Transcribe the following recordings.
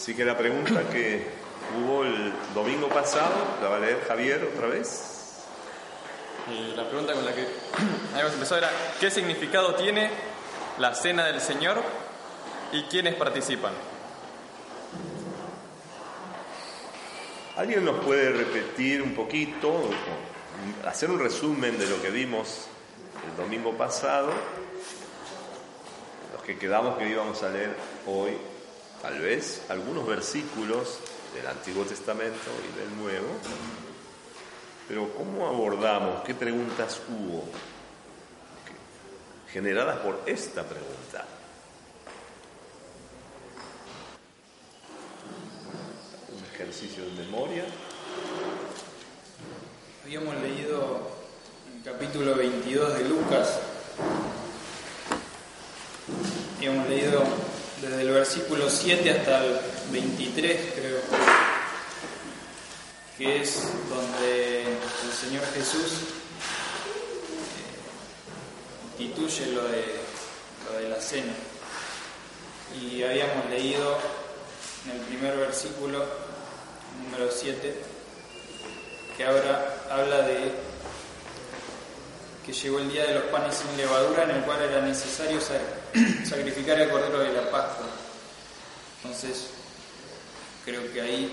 Así que la pregunta que hubo el domingo pasado, la va a leer Javier otra vez. Y la pregunta con la que habíamos empezado era, ¿qué significado tiene la cena del Señor y quiénes participan? ¿Alguien nos puede repetir un poquito, hacer un resumen de lo que vimos el domingo pasado? Los que quedamos que íbamos a leer hoy, tal vez algunos versículos del Antiguo Testamento y del Nuevo. Pero ¿cómo abordamos? ¿Qué preguntas hubo generadas por esta pregunta? Un ejercicio de memoria. Habíamos leído el capítulo 22 de Lucas. Habíamos leído desde el versículo 7 hasta el 23, creo, que es donde el Señor Jesús eh, instituye lo de, lo de la cena. Y habíamos leído en el primer versículo, número 7, que ahora habla de que llegó el día de los panes sin levadura en el cual era necesario sacrificar el cordero de la Pascua. Entonces, creo que ahí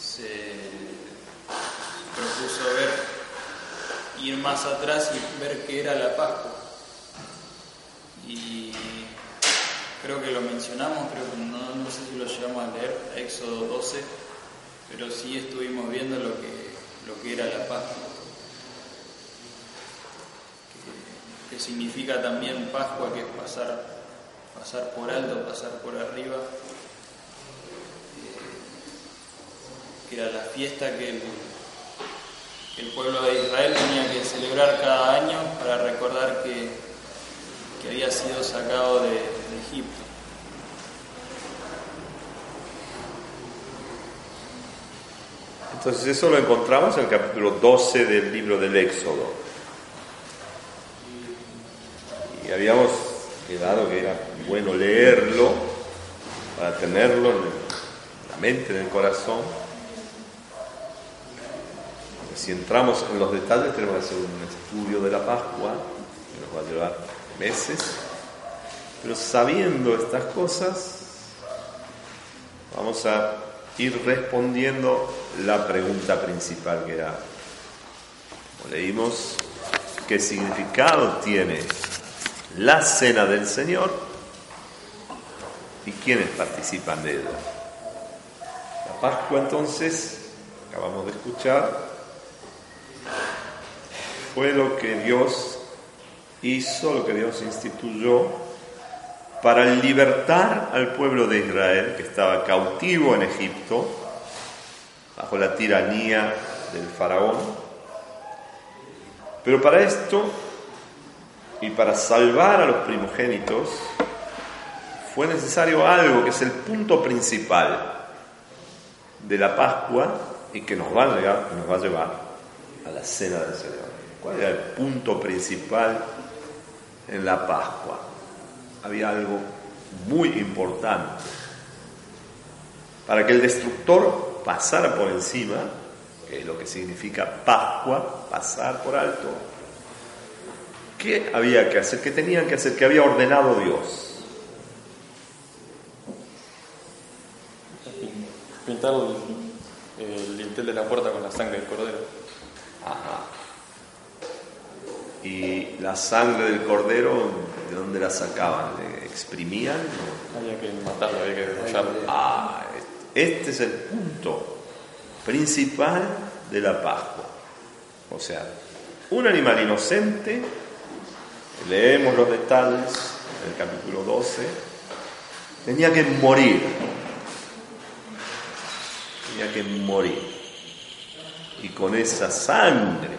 se propuso ver, ir más atrás y ver qué era la Pascua. Y creo que lo mencionamos, creo que no, no sé si lo llegamos a leer, Éxodo 12, pero sí estuvimos viendo lo que, lo que era la Pascua. Que, significa también Pascua, que es pasar, pasar por alto, pasar por arriba. que era la fiesta que el, pueblo de Israel tenía que celebrar cada año para recordar que, que había sido sacado de Egipto. Entonces eso lo encontramos en el capítulo 12 del libro del Éxodo. Habíamos quedado que era bueno leerlo para tenerlo en la mente, en el corazón. Si entramos en los detalles tenemos que hacer un estudio de la Pascua, que nos va a llevar meses. Pero sabiendo estas cosas, vamos a ir respondiendo la pregunta principal que era, como leímos, ¿qué significado tiene la cena del Señor y quiénes participan de ella? La Pascua entonces, acabamos de escuchar, fue lo que Dios hizo, lo que Dios instituyó para libertar al pueblo de Israel que estaba cautivo en Egipto, bajo la tiranía del faraón. Pero para esto y para salvar a los primogénitos fue necesario algo que es el punto principal de la Pascua y que nos va a llevar, nos va a, llevar a la cena del Señor. ¿Cuál era el punto principal en la Pascua? había algo muy importante. Para que el destructor pasara por encima, que es lo que significa Pascua, pasar por alto, ¿qué había que hacer? ¿Qué tenían que hacer? ¿Qué había ordenado Dios? Pintar el, el lintel de la puerta con la sangre del cordero. Ajá. Y la sangre del cordero, ¿de dónde la sacaban? ¿Le exprimían? Había que matarlo, había que degollarlo. Ah, este es el punto principal de la Pascua. O sea, un animal inocente, leemos los detalles en el capítulo 12, tenía que morir. Tenía que morir. Y con esa sangre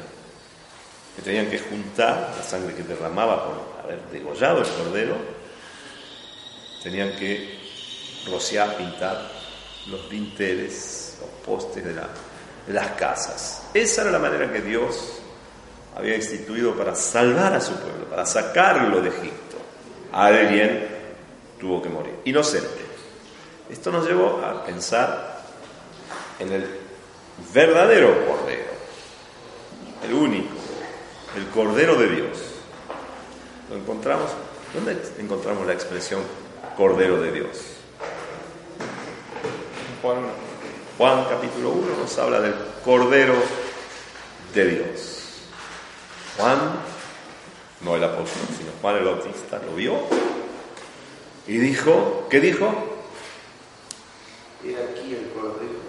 que tenían que juntar, la sangre que derramaba por haber degollado el cordero, tenían que rociar, pintar los dinteles, los postes de, de las casas. Esa era la manera que Dios había instituido para salvar a su pueblo, para sacarlo de Egipto. Alguien tuvo que morir, inocente. Esto nos llevó a pensar en el verdadero Cordero, el único, el Cordero de Dios. Lo encontramos, ¿dónde encontramos la expresión Cordero de Dios? Juan, Juan capítulo 1 nos habla del Cordero de Dios. Juan, no el apóstol, sino Juan el Bautista, lo vio y dijo, ¿qué dijo? He aquí el Cordero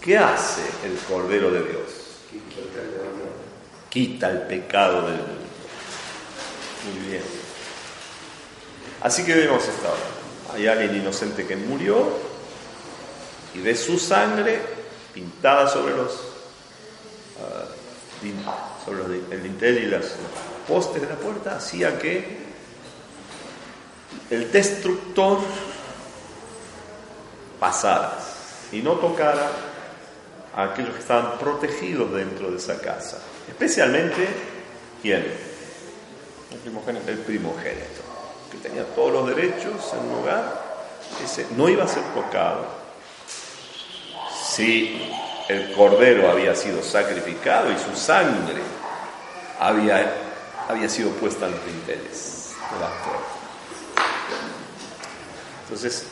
¿Qué hace el Cordero de Dios? quita el pecado. Quita el pecado del mundo. Muy bien. Así que vemos esta hora. Hay alguien inocente que murió y de su sangre pintada sobre los, ah, sobre el dintel y los postes de la puerta hacía que el destructor pasara y no tocara a aquellos que estaban protegidos dentro de esa casa. Especialmente, ¿quién? El primogénito. El primogénito, que tenía todos los derechos en un hogar, ese no iba a ser tocado. Si el cordero había sido sacrificado y su sangre había, había sido puesta en los dinteles de la puerta. Entonces,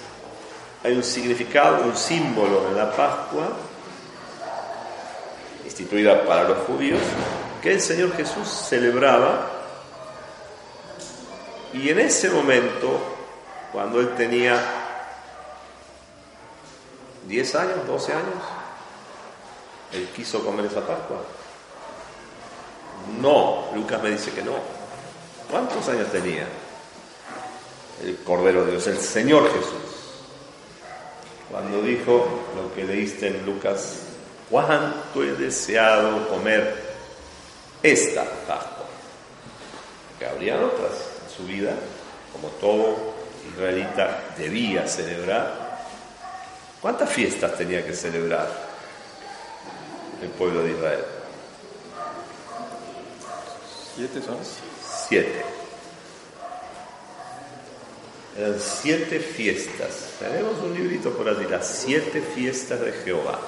hay un significado, un símbolo en la Pascua, instituida para los judíos, que el Señor Jesús celebraba y en ese momento, cuando él tenía 10 años, 12 años, él quiso comer esa Pascua. No, Lucas me dice que no. ¿Cuántos años tenía? El Cordero de Dios, el Señor Jesús. Cuando dijo lo que leíste en Lucas, cuánto he deseado comer esta Pascua. Que habrían otras en su vida, como todo israelita debía celebrar. ¿Cuántas fiestas tenía que celebrar el pueblo de Israel? ¿Siete son? Siete. Eran siete fiestas. Tenemos un librito por allí, las siete fiestas de Jehová.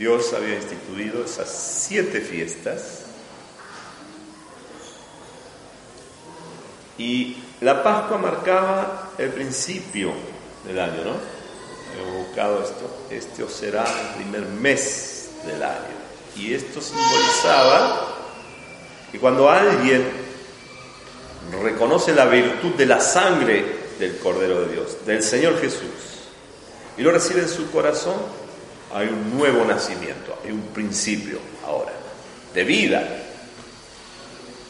Dios había instituido esas siete fiestas. Y la Pascua marcaba el principio del año, ¿no? Hemos buscado esto. Este será el primer mes del año. Y esto simbolizaba que cuando alguien reconoce la virtud de la sangre del Cordero de Dios, del Señor Jesús, y lo recibe en su corazón, hay un nuevo nacimiento, hay un principio ahora, de vida.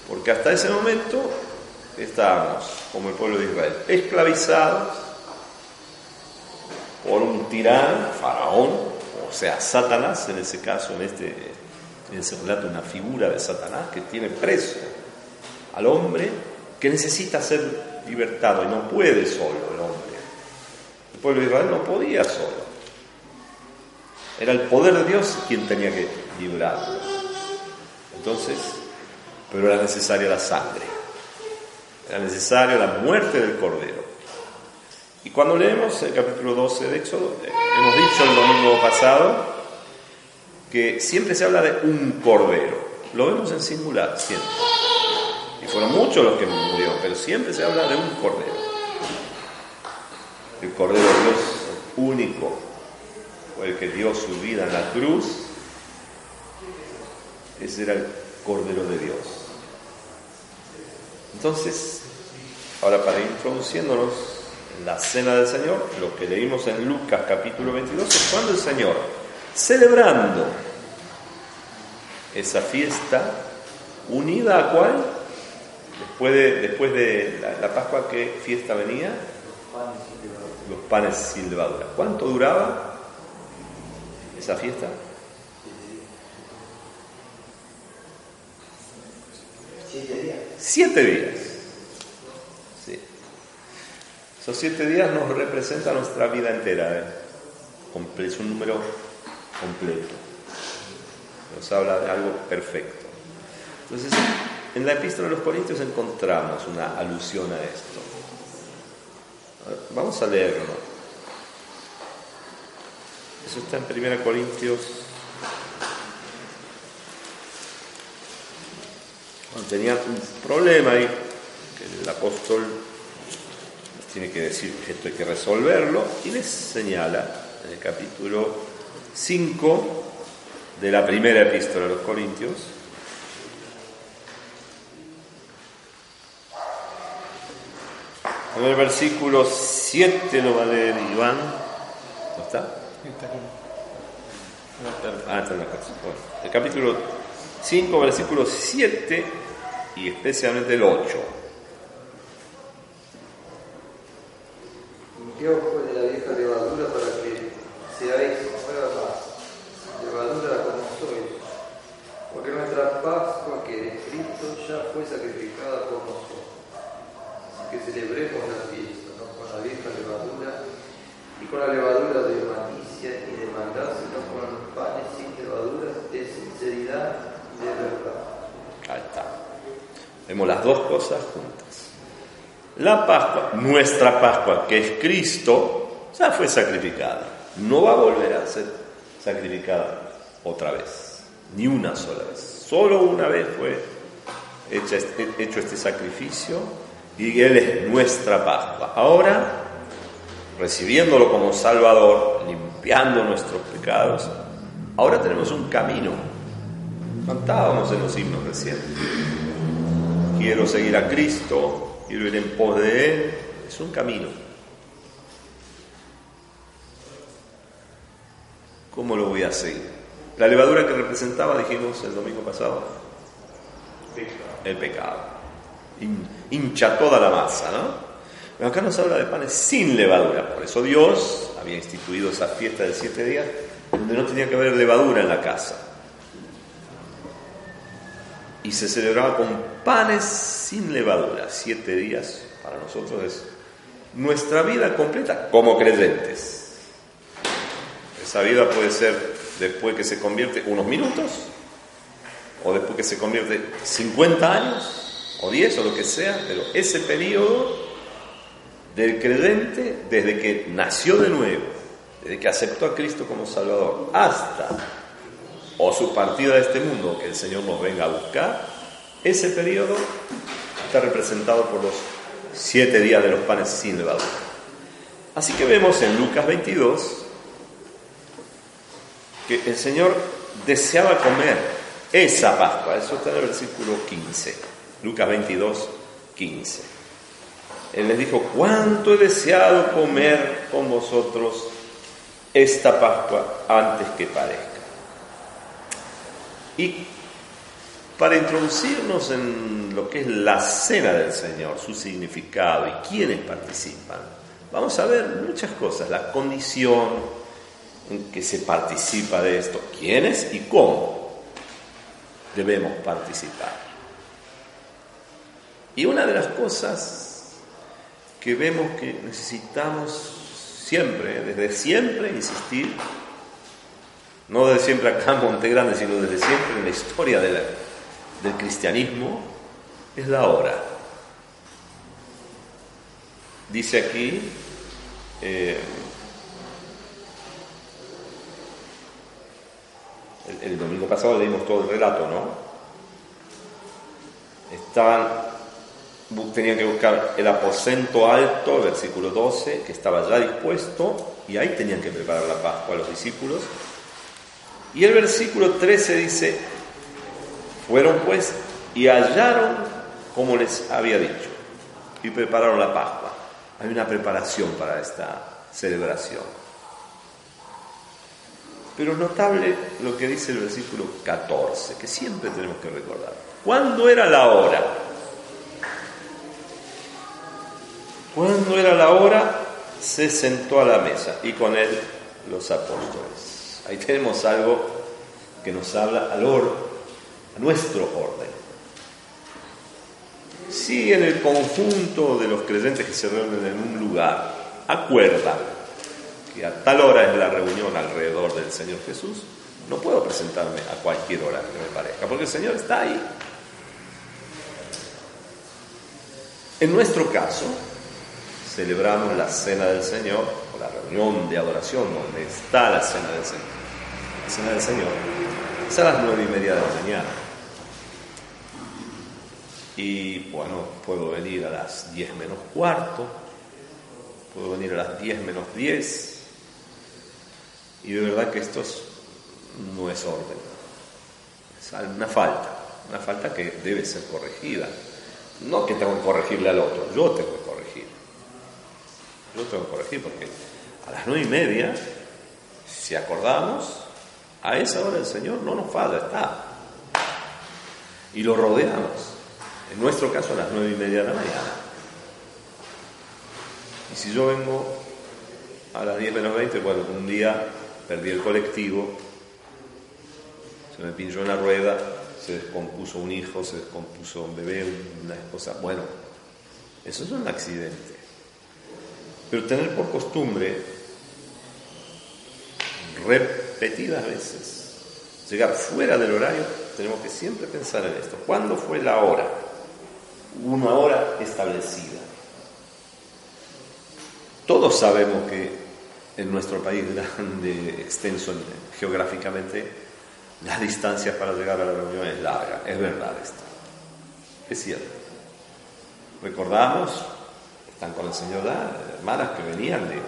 Porque hasta ese momento estábamos, como el pueblo de Israel, esclavizados por un tirano, faraón, o sea, Satanás, en ese caso, en este en ese relato, una figura de Satanás que tiene preso al hombre que necesita ser libertado y no puede solo el hombre. El pueblo de Israel no podía solo. Era el poder de Dios quien tenía que librarlo. Entonces, pero era necesaria la sangre. Era necesaria la muerte del Cordero. Y cuando leemos el capítulo 12 de Éxodo, eh, hemos dicho el domingo pasado que siempre se habla de un cordero. Lo vemos en singular, siempre. Y fueron muchos los que murieron, pero siempre se habla de un cordero. El cordero de Dios único, o el que dio su vida en la cruz, ese era el cordero de Dios. Entonces, ahora para ir introduciéndonos en la cena del Señor, lo que leímos en Lucas capítulo 22 es cuando el Señor celebrando esa fiesta, unida a cuál? Después de, después de la, la Pascua, ¿qué fiesta venía? Los panes sin levadura. ¿Cuánto duraba esa fiesta? Siete días. Siete días. Sí. Esos siete días nos representan nuestra vida entera. ¿eh? Es un número completo. Nos habla de algo perfecto. Entonces, en la epístola de los Corintios encontramos una alusión a esto. Vamos a leerlo. Eso está en 1 Corintios. Bueno, tenía un problema ahí, el apóstol tiene que decir esto hay que resolverlo, y les señala en el capítulo 5 de la primera epístola de los Corintios, En el versículo 7 lo va a leer Iván. ¿No está? Ah, está en la casa. Bueno, el capítulo 5, versículo 7 y especialmente el 8. Limpiaos pues de la vieja levadura para que seáis nueva más, levadura como sois, porque nuestra Pascua que es Cristo fue sacrificada por nosotros. Así que celebremos la fiesta, no con la vieja levadura y con la levadura de malicia y de maldad, sino con los panes sin levadura de sinceridad y de verdad. Ahí está. Vemos las dos cosas juntas. La Pascua, nuestra Pascua, que es Cristo, ya fue sacrificada. No va a volver a ser sacrificada otra vez, ni una sola vez. Solo una vez fue hecho este sacrificio y Él es nuestra Pascua. Ahora, recibiéndolo como Salvador, limpiando nuestros pecados, ahora tenemos un camino. Cantábamos en los himnos recién. Quiero seguir a Cristo, quiero ir en pos de Él. Es un camino. ¿Cómo lo voy a seguir? La levadura que representaba, dijimos el domingo pasado, el pecado. Hin- Hincha toda la masa, ¿no? Pero acá nos habla de panes sin levadura. Por eso Dios había instituido esa fiesta de siete días donde no tenía que haber levadura en la casa. Y se celebraba con panes sin levadura. Siete días para nosotros es nuestra vida completa como creyentes. Esa vida puede ser después que se convierte unos minutos, o después que se convierte 50 años, o 10, o lo que sea, pero ese periodo del creyente desde que nació de nuevo, desde que aceptó a Cristo como Salvador, hasta o su partida de este mundo, que el Señor nos venga a buscar, ese periodo está representado por los siete días de los panes sin levadura. Así que vemos en Lucas 22 que el Señor deseaba comer esa Pascua, eso está en el versículo 15, Lucas 22, 15. Él les dijo, ¿cuánto he deseado comer con vosotros esta Pascua antes que parezca? Y para introducirnos en lo que es la cena del Señor, su significado y quiénes participan, vamos a ver muchas cosas, la condición en que se participa de esto, quiénes y cómo debemos participar. Y una de las cosas que vemos que necesitamos siempre, desde siempre, insistir, no desde siempre acá en Monte Grande, sino desde siempre en la historia del cristianismo, es la hora. Dice aquí, eh, el, domingo pasado leímos todo el relato, ¿no? Estaban, tenían que buscar el aposento alto, versículo 12, que estaba ya dispuesto, y ahí tenían que preparar la Pascua a los discípulos. Y el versículo 13 dice, fueron pues y hallaron como les había dicho, y prepararon la Pascua. Hay una preparación para esta celebración. Pero notable lo que dice el versículo 14, que siempre tenemos que recordar. ¿Cuándo era la hora? Cuando era la hora, se sentó a la mesa y con él los apóstoles. Ahí tenemos algo que nos habla al orden, a nuestro orden. Si en el conjunto de los creyentes que se reúnen en un lugar acuerdan que a tal hora es la reunión alrededor del Señor Jesús, no puedo presentarme a cualquier hora que me parezca, porque el Señor está ahí. En nuestro caso, celebramos la cena del Señor, o la reunión de adoración donde está la cena del Señor. La cena del Señor es a las nueve y media de la mañana. Y bueno, puedo venir a las diez menos cuarto, puedo venir a las diez menos diez, y de verdad que esto no es orden, es una falta, una falta que debe ser corregida. No que tengo que corregirle al otro, yo tengo que corregir. Yo tengo que corregir porque a las nueve y media, si acordamos, a esa hora el Señor no nos falla, está. Y lo rodeamos. En nuestro caso a las nueve y media de la mañana. Y si yo vengo a las diez menos veinte, bueno, un día perdí el colectivo, se me pinchó una rueda, se descompuso un hijo, se descompuso un bebé, una esposa. Bueno, eso es un accidente. Pero tener por costumbre, repetidas veces, llegar fuera del horario, tenemos que siempre pensar en esto. ¿Cuándo fue la hora? Una hora establecida. Todos sabemos que en nuestro país grande, extenso geográficamente, las distancias para llegar a la reunión es larga, es verdad esto. Es cierto. Recordamos, están con el Señor hermanas que venían de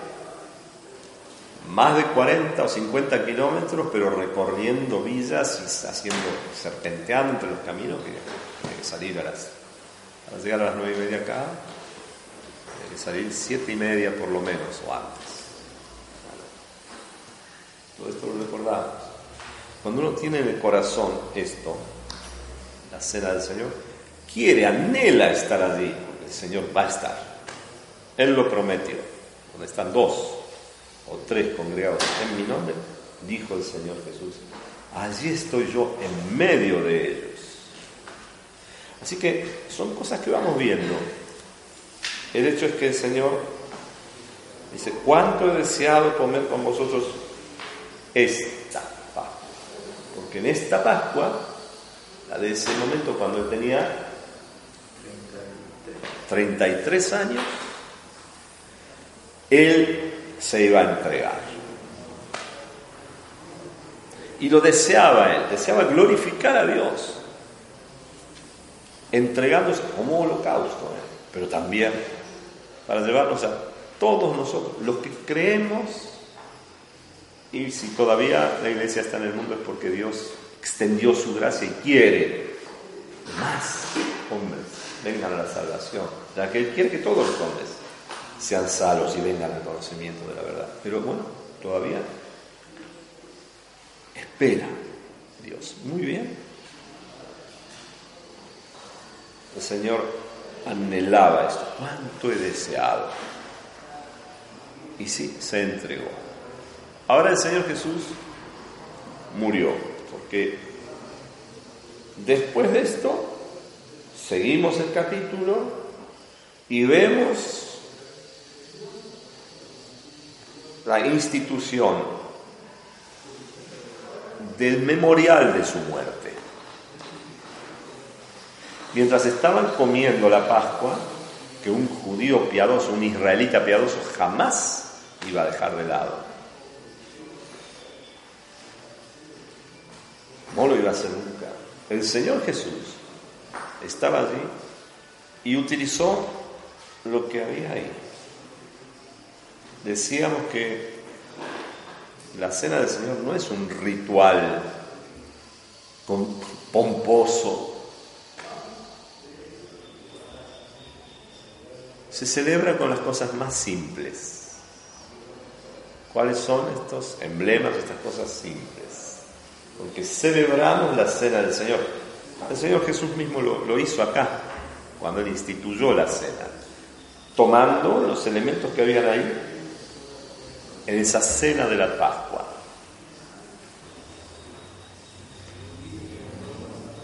más de 40 o 50 kilómetros, pero recorriendo villas y haciendo, serpenteando entre los caminos, que hay que salir a las, para llegar a las nueve y media acá, hay que salir siete y media por lo menos, o antes. Todo esto lo recordamos. Cuando uno tiene en el corazón esto, la cena del Señor, quiere, anhela estar allí, el Señor va a estar. Él lo prometió. Donde están dos o tres congregados en mi nombre, dijo el Señor Jesús, allí estoy yo en medio de ellos. Así que son cosas que vamos viendo. El hecho es que el Señor dice, ¿cuánto he deseado comer con vosotros esta Pascua? Porque en esta Pascua, la de ese momento cuando él tenía 33 años, él se iba a entregar. Y lo deseaba él, deseaba glorificar a Dios, entregándose como holocausto, pero también para llevarnos a todos nosotros, los que creemos, y si todavía la iglesia está en el mundo es porque Dios extendió su gracia y quiere más hombres vengan a la salvación, ya que Él quiere que todos los hombres sean salvos y vengan al conocimiento de la verdad. Pero bueno, todavía espera Dios. Muy bien. El Señor anhelaba esto. ¿Cuánto he deseado? Y sí, se entregó. Ahora el Señor Jesús murió, porque después de esto seguimos el capítulo y vemos la institución del memorial de su muerte. Mientras estaban comiendo la Pascua, que un judío piadoso, un israelita piadoso, jamás iba a dejar de lado. No lo iba a hacer nunca. El Señor Jesús estaba allí y utilizó lo que había ahí. Decíamos que la cena del Señor no es un ritual pomposo. Se celebra con las cosas más simples. ¿Cuáles son estos emblemas, estas cosas simples? Porque celebramos la cena del Señor. El Señor Jesús mismo lo, hizo acá, cuando Él instituyó la cena, tomando los elementos que habían ahí en esa cena de la Pascua.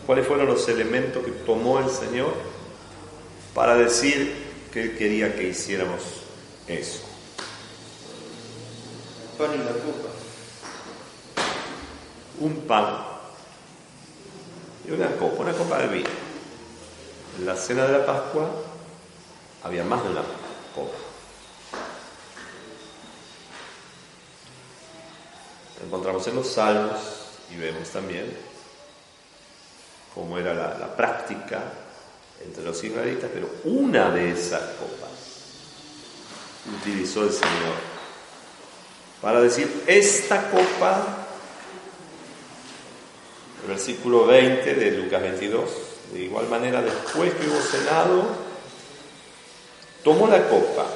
¿Cuáles fueron los elementos que tomó el Señor para decir que Él quería que hiciéramos eso? Pan y la copa un pan y una copa, una copa de vino. En la cena de la Pascua había más de una copa. Encontramos en los salmos y vemos también cómo era la, la práctica entre los israelitas, pero una de esas copas utilizó el Señor para decir, esta copa el versículo 20 de Lucas 22, de igual manera, después que hubo cenado, tomó la copa,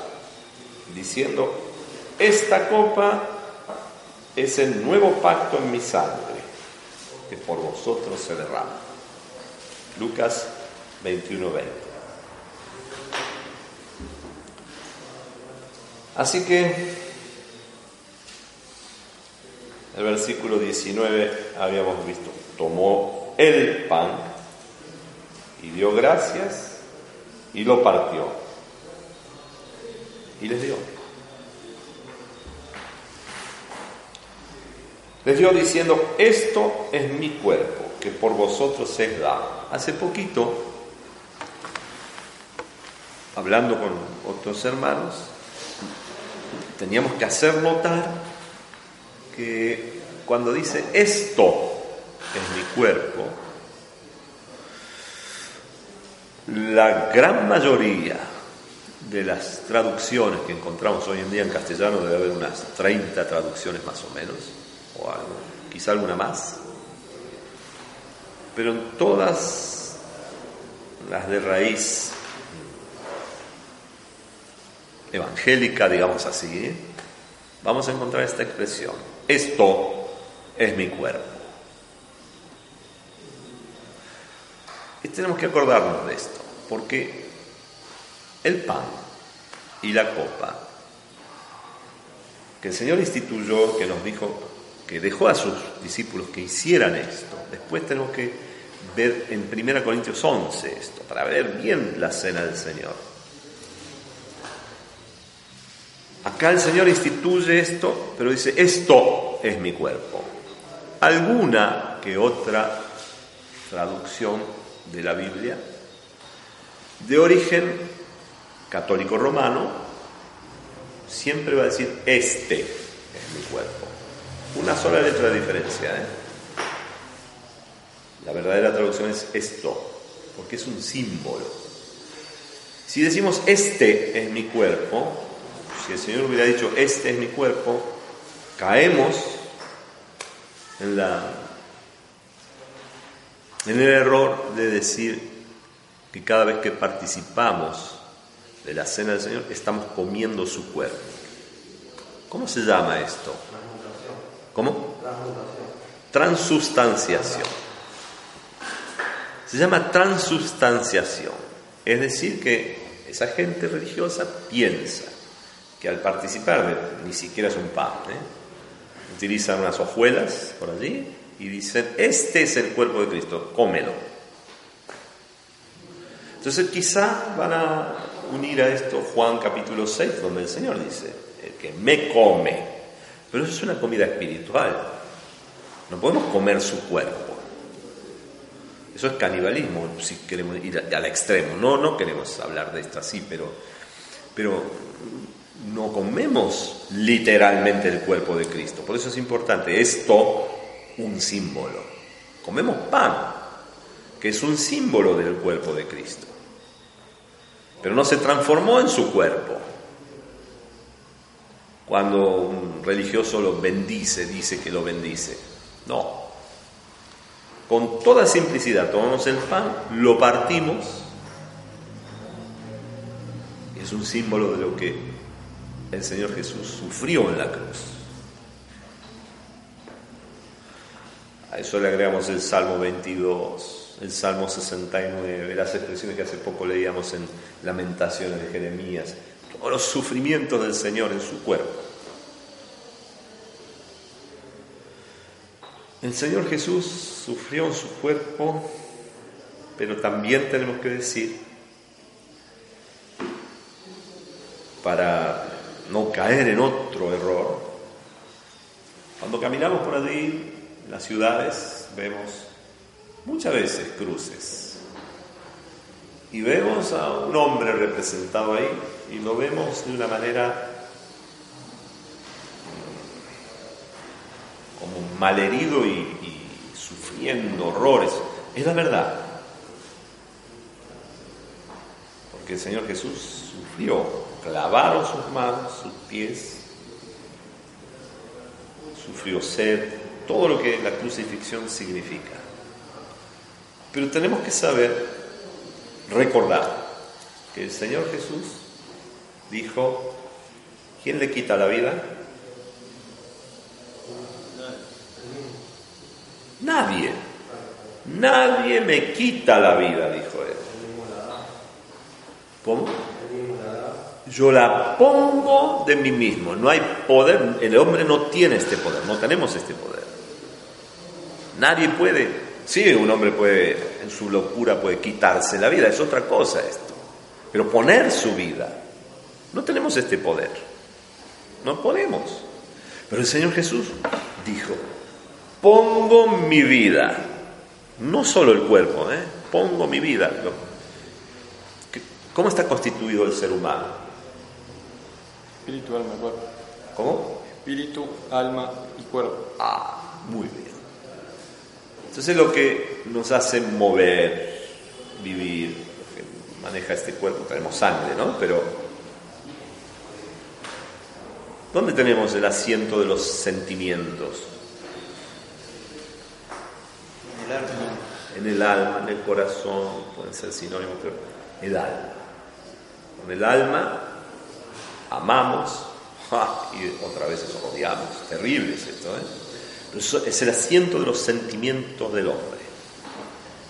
diciendo, esta copa es el nuevo pacto en mi sangre, que por vosotros se derrama. Lucas 21, 20. Así que el versículo 19 habíamos visto, tomó el pan y dio gracias y lo partió y les dio. Les dio diciendo, esto es mi cuerpo, que por vosotros es dado. Hace poquito, hablando con otros hermanos, teníamos que hacer notar que cuando dice esto es mi cuerpo, la gran mayoría de las traducciones que encontramos hoy en día en castellano, debe haber unas 30 traducciones más o menos, o algo, quizá alguna más. Pero en todas las de raíz evangélica, digamos así, vamos a encontrar esta expresión. Esto es mi cuerpo. Y tenemos que acordarnos de esto, porque el pan y la copa que el Señor instituyó, que nos dijo que dejó a sus discípulos que hicieran esto. Después tenemos que ver en 1 Corintios 11 esto, para ver bien la cena del Señor. Acá el Señor instituye esto, pero dice, esto es mi cuerpo. Alguna que otra traducción de la Biblia, de origen católico romano, siempre va a decir, este es mi cuerpo. Una sola letra de diferencia. ¿eh? La verdadera traducción es esto, porque es un símbolo. Si decimos este es mi cuerpo, si el Señor hubiera dicho este es mi cuerpo, caemos en la en el error de decir que cada vez que participamos de la cena del Señor estamos comiendo su cuerpo. ¿Cómo se llama esto? ¿Cómo? Transustanciación. Se llama transustanciación. Es decir, que esa gente religiosa piensa que al participar de, ni siquiera es un pan, ¿eh? utilizan unas hojuelas por allí y dicen, este es el cuerpo de Cristo, cómelo. Entonces quizá van a unir a esto Juan capítulo 6, donde el Señor dice, el que me come, pero eso es una comida espiritual. No podemos comer su cuerpo. Eso es canibalismo, si queremos ir al extremo. No, no queremos hablar de esto así, pero, pero no comemos literalmente el cuerpo de Cristo. Por eso es importante esto, un símbolo. Comemos pan, que es un símbolo del cuerpo de Cristo. Pero no se transformó en su cuerpo. Cuando un religioso lo bendice, dice que lo bendice. No. Con toda simplicidad tomamos el pan, lo partimos. Es un símbolo de lo que el Señor Jesús sufrió en la cruz. A eso le agregamos el Salmo 22, el Salmo 69, las expresiones que hace poco leíamos en Lamentaciones de Jeremías, todos los sufrimientos del Señor en su cuerpo. El Señor Jesús sufrió en su cuerpo, pero también tenemos que decir, para no caer en otro error, cuando caminamos por allí, en las ciudades, vemos muchas veces cruces. Y vemos a un hombre representado ahí y lo vemos de una manera malherido y, y sufriendo horrores. Es la verdad. Porque el Señor Jesús sufrió, clavaron sus manos, sus pies, sufrió sed, todo lo que la crucifixión significa. Pero tenemos que saber, recordar, que el Señor Jesús dijo, ¿quién le quita la vida? Nadie. Nadie me quita la vida, dijo él. ¿Cómo? Yo la pongo de mí mismo. No hay poder. El hombre no tiene este poder. No tenemos este poder. Nadie puede. Sí, un hombre puede, en su locura, puede quitarse la vida. Es otra cosa esto. Pero poner su vida. No tenemos este poder. No podemos. Pero el Señor Jesús dijo, pongo mi vida, no solo el cuerpo, ¿eh? pongo mi vida. ¿Cómo está constituido el ser humano? Espíritu, alma y cuerpo. ¿Cómo? Espíritu, alma y cuerpo. Ah, muy bien. Entonces lo que nos hace mover, vivir, lo que maneja este cuerpo, tenemos sangre, ¿no? Pero ¿dónde tenemos el asiento de los sentimientos? En el alma. En el alma, en el corazón, pueden ser sinónimos, pero el alma. Con el alma amamos y otra vez eso odiamos. Terrible es esto, ¿eh? Pero es el asiento de los sentimientos del hombre.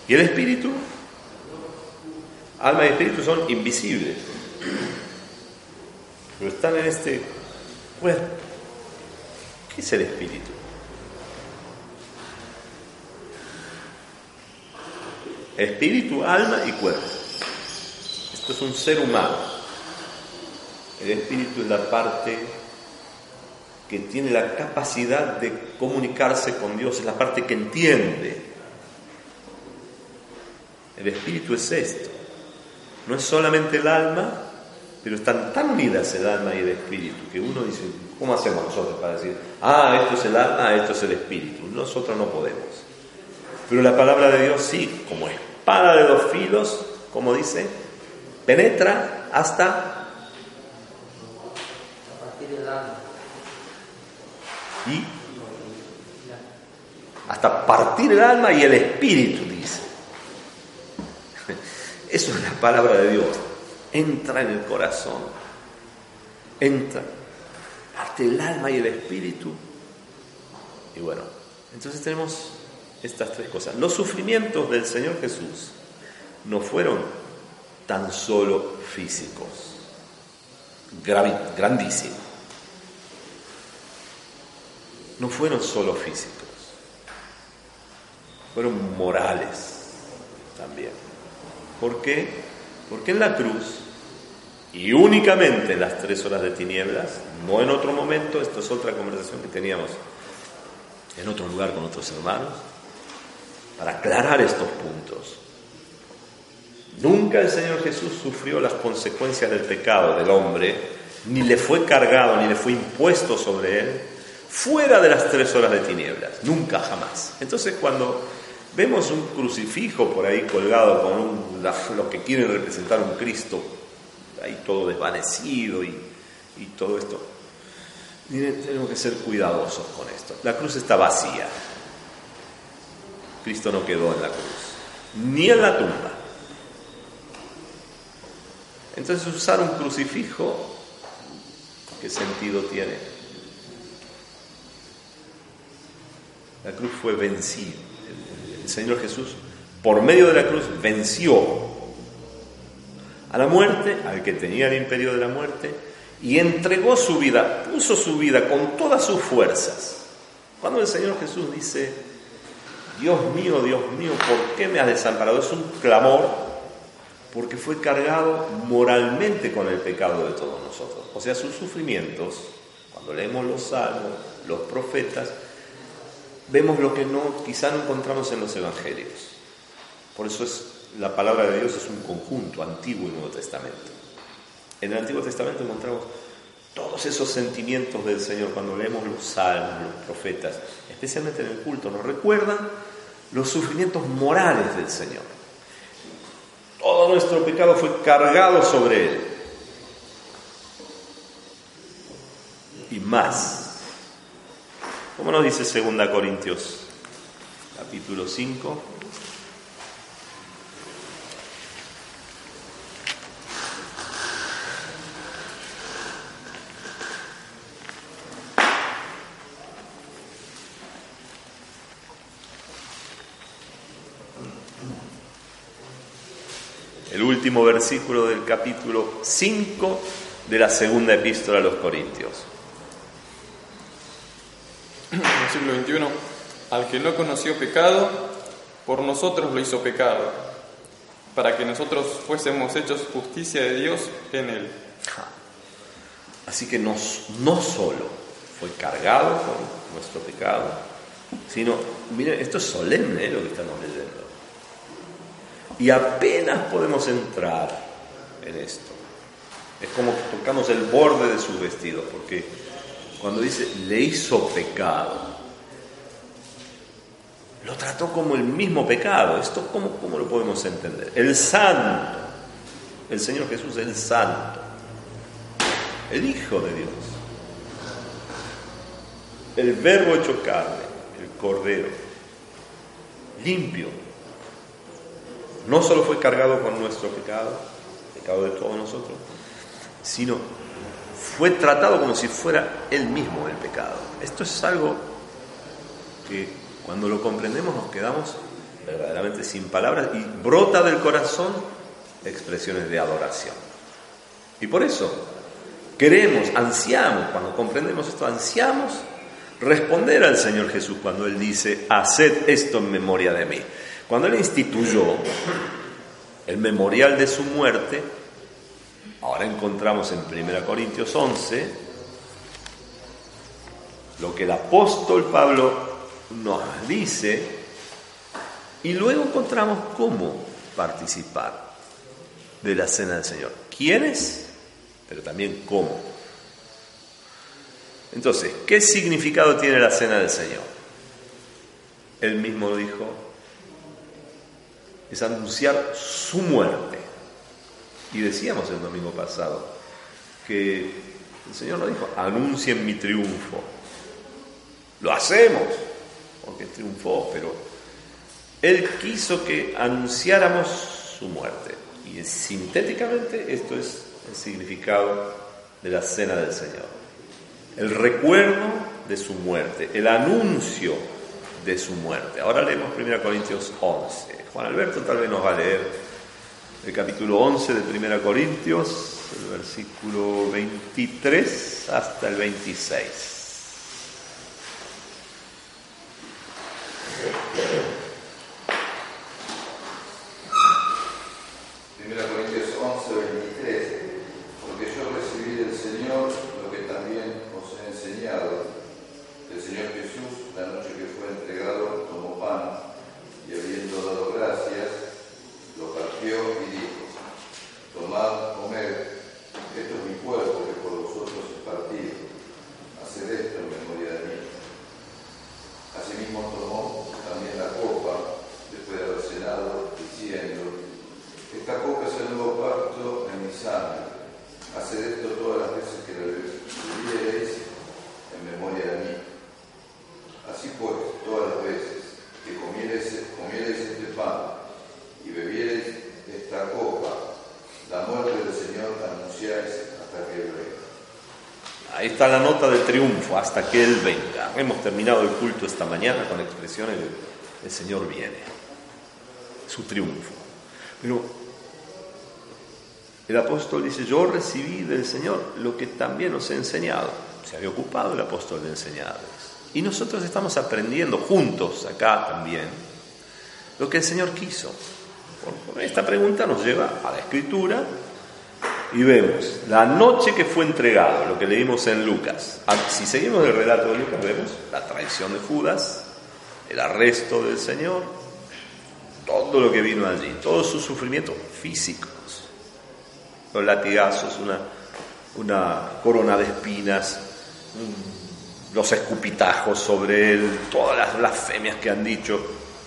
¿Y el espíritu? Alma y espíritu son invisibles, pero están en este cuerpo. ¿Qué es el espíritu? Espíritu, alma y cuerpo. Esto es un ser humano. El espíritu es la parte que tiene la capacidad de comunicarse con Dios, es la parte que entiende. El espíritu es esto. No es solamente el alma, pero están tan unidas el alma y el espíritu que uno dice, ¿cómo hacemos nosotros para decir, ah, esto es el alma, esto es el espíritu? Nosotros no podemos. Pero la palabra de Dios sí, como espada de dos filos, como dice, penetra hasta A partir del alma. Y hasta partir el alma y el espíritu, dice. Eso es la palabra de Dios. Entra en el corazón, entra, parte el alma y el espíritu. Y bueno, entonces tenemos estas tres cosas. Los sufrimientos del Señor Jesús no fueron tan solo físicos, grandísimos. No fueron solo físicos, fueron morales también. ¿Por qué? Porque en la cruz, y únicamente en las tres horas de tinieblas, no en otro momento, esto es otra conversación que teníamos en otro lugar con otros hermanos, para aclarar estos puntos. Nunca el Señor Jesús sufrió las consecuencias del pecado del hombre, ni le fue cargado, ni le fue impuesto sobre él, fuera de las tres horas de tinieblas. Nunca, jamás. Entonces cuando vemos un crucifijo por ahí colgado con un, lo que quieren representar un Cristo, ahí todo desvanecido y, y todo esto, tenemos que ser cuidadosos con esto. La cruz está vacía. Cristo no quedó en la cruz, ni en la tumba. Entonces usar un crucifijo, ¿qué sentido tiene? La cruz fue vencida. El, Señor Jesús, por medio de la cruz, venció a la muerte, al que tenía el imperio de la muerte, y entregó su vida, puso su vida con todas sus fuerzas. Cuando el Señor Jesús dice, Dios mío, Dios mío, ¿por qué me has desamparado? Es un clamor porque fue cargado moralmente con el pecado de todos nosotros. O sea, sus sufrimientos, cuando leemos los salmos, los profetas, vemos lo que no, quizá no encontramos en los evangelios. Por eso es, la palabra de Dios es un conjunto, Antiguo y Nuevo Testamento. En el Antiguo Testamento encontramos todos esos sentimientos del Señor cuando leemos los salmos, los profetas, especialmente en el culto, nos recuerdan los sufrimientos morales del Señor. Todo nuestro pecado fue cargado sobre Él. Y más. ¿Cómo nos dice 2 Corintios capítulo 5? último versículo del capítulo 5 de la segunda epístola a los Corintios. Versículo 21. Al que no conoció pecado, por nosotros lo hizo pecado, para que nosotros fuésemos hechos justicia de Dios en él. Así que no, solo fue cargado con nuestro pecado, sino, miren, esto es solemne ¿eh? lo que estamos leyendo. Y apenas podemos entrar en esto. Es como tocamos el borde de su vestido, porque cuando dice le hizo pecado, lo trató como el mismo pecado. ¿Esto cómo, cómo lo podemos entender? El santo, el Señor Jesús, el santo, el Hijo de Dios, el verbo hecho carne, el Cordero, limpio, no solo fue cargado con nuestro pecado, pecado de todos nosotros, sino fue tratado como si fuera él mismo el pecado. Esto es algo que cuando lo comprendemos nos quedamos verdaderamente sin palabras y brota del corazón expresiones de adoración. Y por eso queremos, ansiamos, cuando comprendemos esto, ansiamos responder al Señor Jesús cuando Él dice, haced esto en memoria de mí. Cuando él instituyó el memorial de su muerte, ahora encontramos en 1 Corintios 11 lo que el apóstol Pablo nos dice y luego encontramos cómo participar de la cena del Señor. ¿Quiénes? Pero también cómo. Entonces, ¿qué significado tiene la cena del Señor? Él mismo lo dijo, es anunciar su muerte. Y decíamos el domingo pasado que el Señor nos dijo, anuncien mi triunfo. Lo hacemos, porque triunfó, pero Él quiso que anunciáramos su muerte. Y sintéticamente esto es el significado de la cena del Señor. El recuerdo de su muerte, el anuncio de su muerte. Ahora leemos 1 Corintios 11. Juan Alberto tal vez nos va a leer el capítulo 11 de 1 Corintios, el versículo 23 hasta el 26. Está la nota de triunfo hasta que Él venga. Hemos terminado el culto esta mañana con expresiones de el Señor viene, su triunfo. Pero el apóstol dice, yo recibí del Señor lo que también os he enseñado. Se había ocupado el apóstol de enseñarles. Y nosotros estamos aprendiendo juntos acá también lo que el Señor quiso. Esta pregunta nos lleva a la escritura y vemos la noche que fue entregado, lo que leímos en Lucas. Ah, si seguimos el relato de Lucas, vemos la traición de Judas, el arresto del Señor, todo lo que vino allí, todos sus sufrimientos físicos, los latigazos, una una corona de espinas, los escupitajos sobre él, todas las blasfemias que han dicho,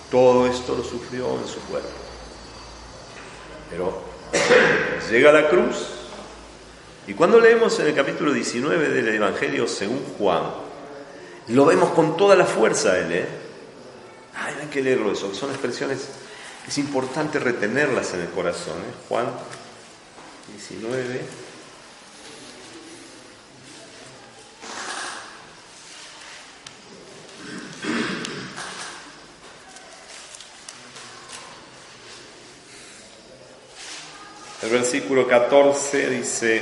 todo esto lo sufrió en su cuerpo. Pero llega la cruz y cuando leemos en el capítulo 19 del Evangelio según Juan, lo vemos con toda la fuerza él, ¿eh? Ay, hay que leerlo eso, son expresiones, es importante retenerlas en el corazón. ¿eh? Juan 19. El versículo 14 dice,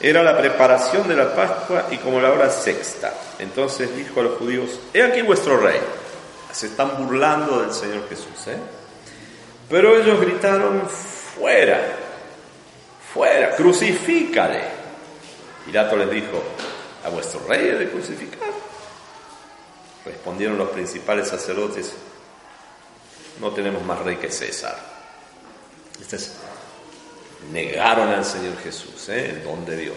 era la preparación de la Pascua y como la hora sexta. Entonces dijo a los judíos, he aquí vuestro rey. Se están burlando del Señor Jesús. ¿eh? Pero ellos gritaron, fuera, fuera, crucifícale. Pilato les dijo, ¿a vuestro rey he de crucificar? Respondieron los principales sacerdotes, no tenemos más rey que César. Este es negaron al Señor Jesús, ¿eh? el don de Dios.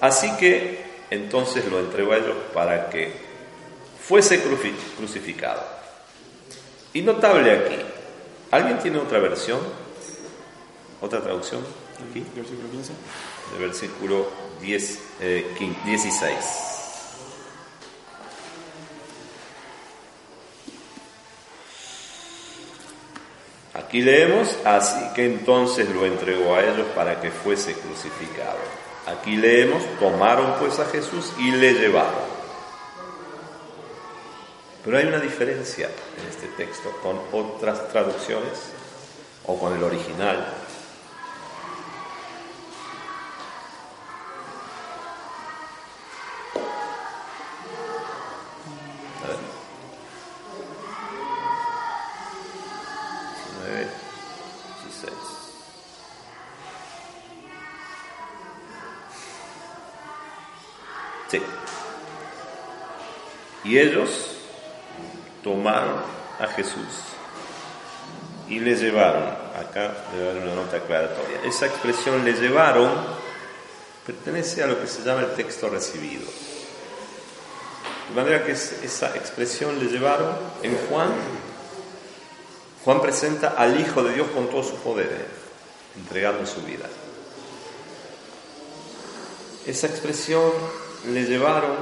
Así que entonces lo entregó a ellos para que fuese crucificado. Y notable aquí, ¿alguien tiene otra versión? ¿Otra traducción? Aquí. Versículo 15. De versículo 10, 16. Aquí leemos, así que entonces lo entregó a ellos para que fuese crucificado. Aquí leemos, tomaron pues a Jesús y le llevaron. Pero hay una diferencia en este texto con otras traducciones o con el original. Y ellos tomaron a Jesús y le llevaron, acá debe haber una nota aclaratoria, esa expresión le llevaron pertenece a lo que se llama el texto recibido. De manera que esa expresión le llevaron en Juan, Juan presenta al Hijo de Dios con todo su poder, ¿eh? entregando su vida. Esa expresión le llevaron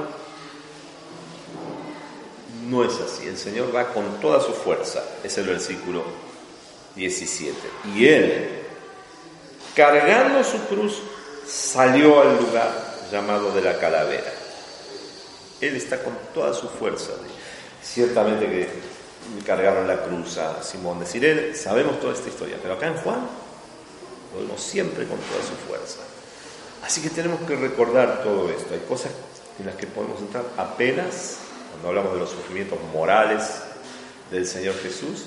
no es así. El Señor va con toda su fuerza. Es el versículo 17. Y Él, cargando su cruz, salió al lugar llamado de la calavera. Él está con toda su fuerza. Ciertamente que cargaron la cruz a Simón de Sirene, sabemos toda esta historia, pero acá en Juan lo vemos siempre con toda su fuerza. Así que tenemos que recordar todo esto. Hay cosas en las que podemos entrar apenas cuando hablamos de los sufrimientos morales del Señor Jesús,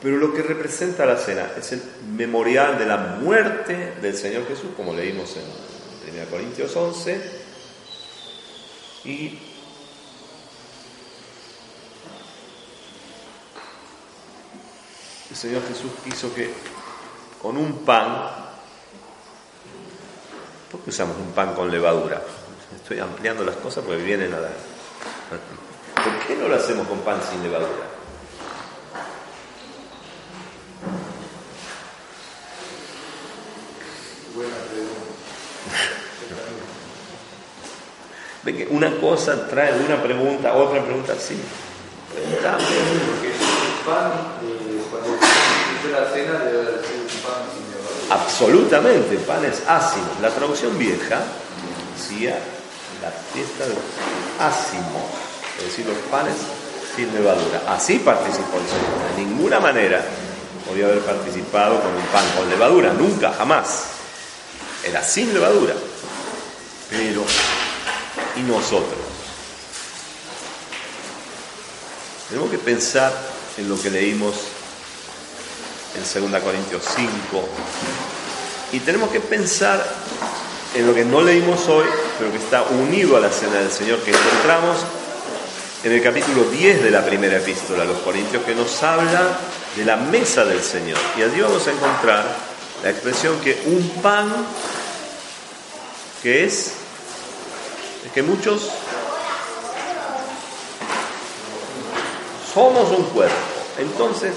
pero lo que representa la cena es el memorial de la muerte del Señor Jesús, como leímos en 1 Corintios 11, y el Señor Jesús quiso que con un pan, ¿por qué usamos un pan con levadura? Estoy ampliando las cosas porque vienen a la... ¿Por qué no lo hacemos con pan sin levadura? Que una cosa trae una pregunta, otra pregunta, sí. Preguntame. Porque el pan, eh, cuando se la cena, debe ser un pan sin levadura. Absolutamente, pan es ácido. La traducción vieja decía la fiesta de ácimos es decir, los panes sin levadura. Así participó el Señor. De ninguna manera podía haber participado con un pan con levadura, nunca, jamás. Era sin levadura. Pero, ¿y nosotros? Tenemos que pensar en lo que leímos en 2 Corintios 5 y tenemos que pensar en lo que no leímos hoy, pero que está unido a la cena del Señor que encontramos en el capítulo 10 de la primera epístola a los Corintios que nos habla de la mesa del Señor. Y allí vamos a encontrar la expresión que un pan que es, es que muchos somos un cuerpo. Entonces,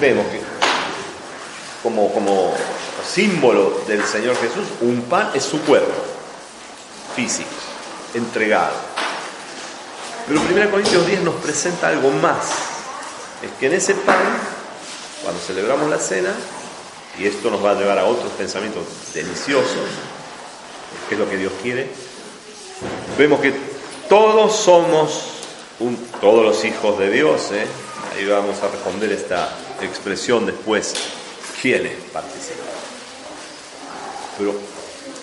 vemos que como, como símbolo del Señor Jesús, un pan es su cuerpo físico, entregado. Pero 1 Corintios 10 nos presenta algo más. Es que en ese pan, cuando celebramos la cena, y esto nos va a llevar a otros pensamientos deliciosos, que es lo que Dios quiere, vemos que todos somos todos los hijos de Dios, ¿eh? ahí vamos a responder esta expresión después, ¿quiénes participan? Pero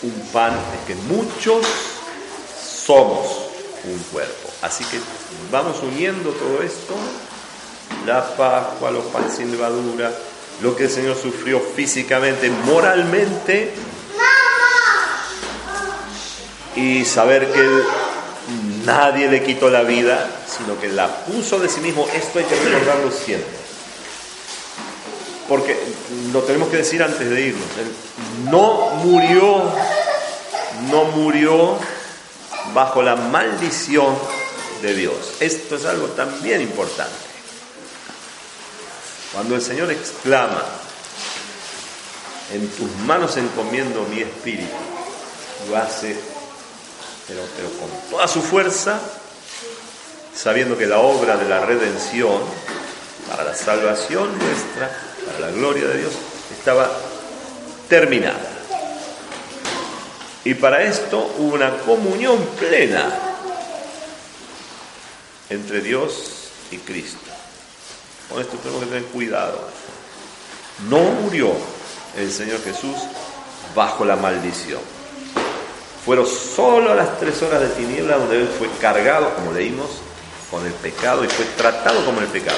un pan es que muchos somos un cuerpo. Así que vamos uniendo todo esto, la Pascua, los panes sin levadura, lo que el Señor sufrió físicamente, moralmente, y saber que nadie le quitó la vida, sino que la puso de sí mismo, esto hay que recordarlo siempre. Porque lo tenemos que decir antes de irnos, no murió, no murió bajo la maldición de Dios. Esto es algo también importante. Cuando el Señor exclama, en tus manos encomiendo mi espíritu, lo hace, pero, pero con toda su fuerza, sabiendo que la obra de la redención, para la salvación nuestra, para la gloria de Dios, estaba terminada. Y para esto hubo una comunión plena entre Dios y Cristo. Con esto tenemos que tener cuidado. No murió el Señor Jesús bajo la maldición. Fueron solo las tres horas de tiniebla donde Él fue cargado, como leímos, con el pecado y fue tratado como el pecado.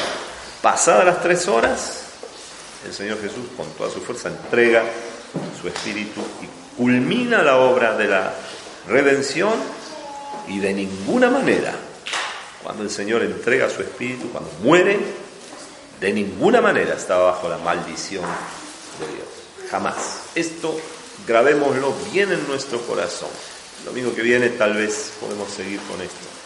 Pasadas las tres horas, el Señor Jesús con toda su fuerza entrega su espíritu y culmina la obra de la redención y de ninguna manera, cuando el Señor entrega su espíritu, cuando muere, de ninguna manera estaba bajo la maldición de Dios. Jamás. Esto grabémoslo bien en nuestro corazón. Lo mismo que viene tal vez podemos seguir con esto.